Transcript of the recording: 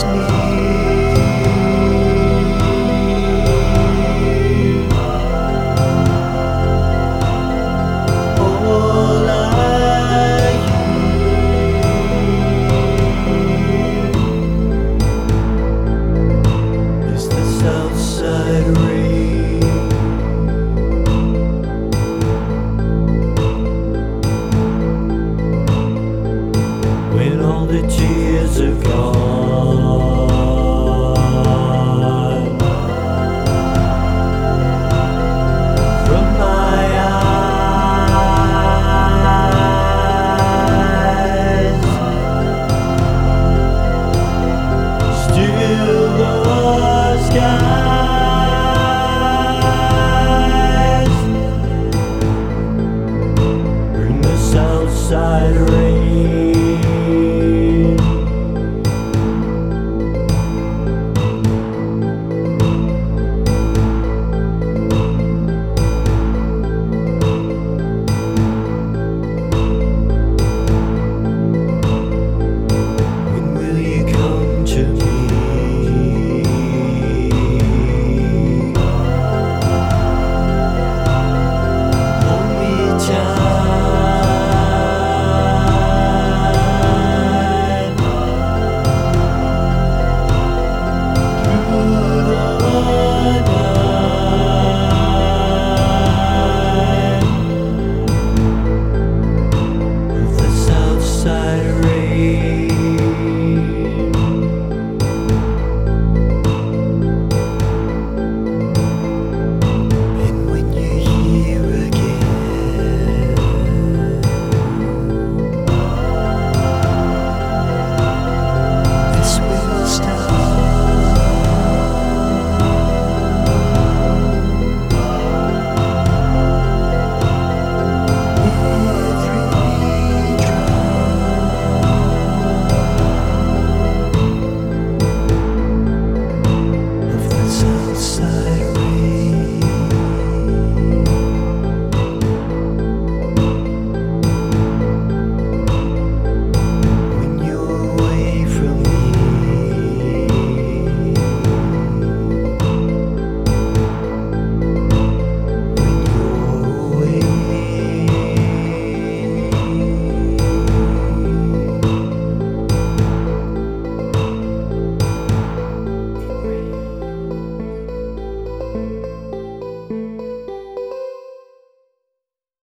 just.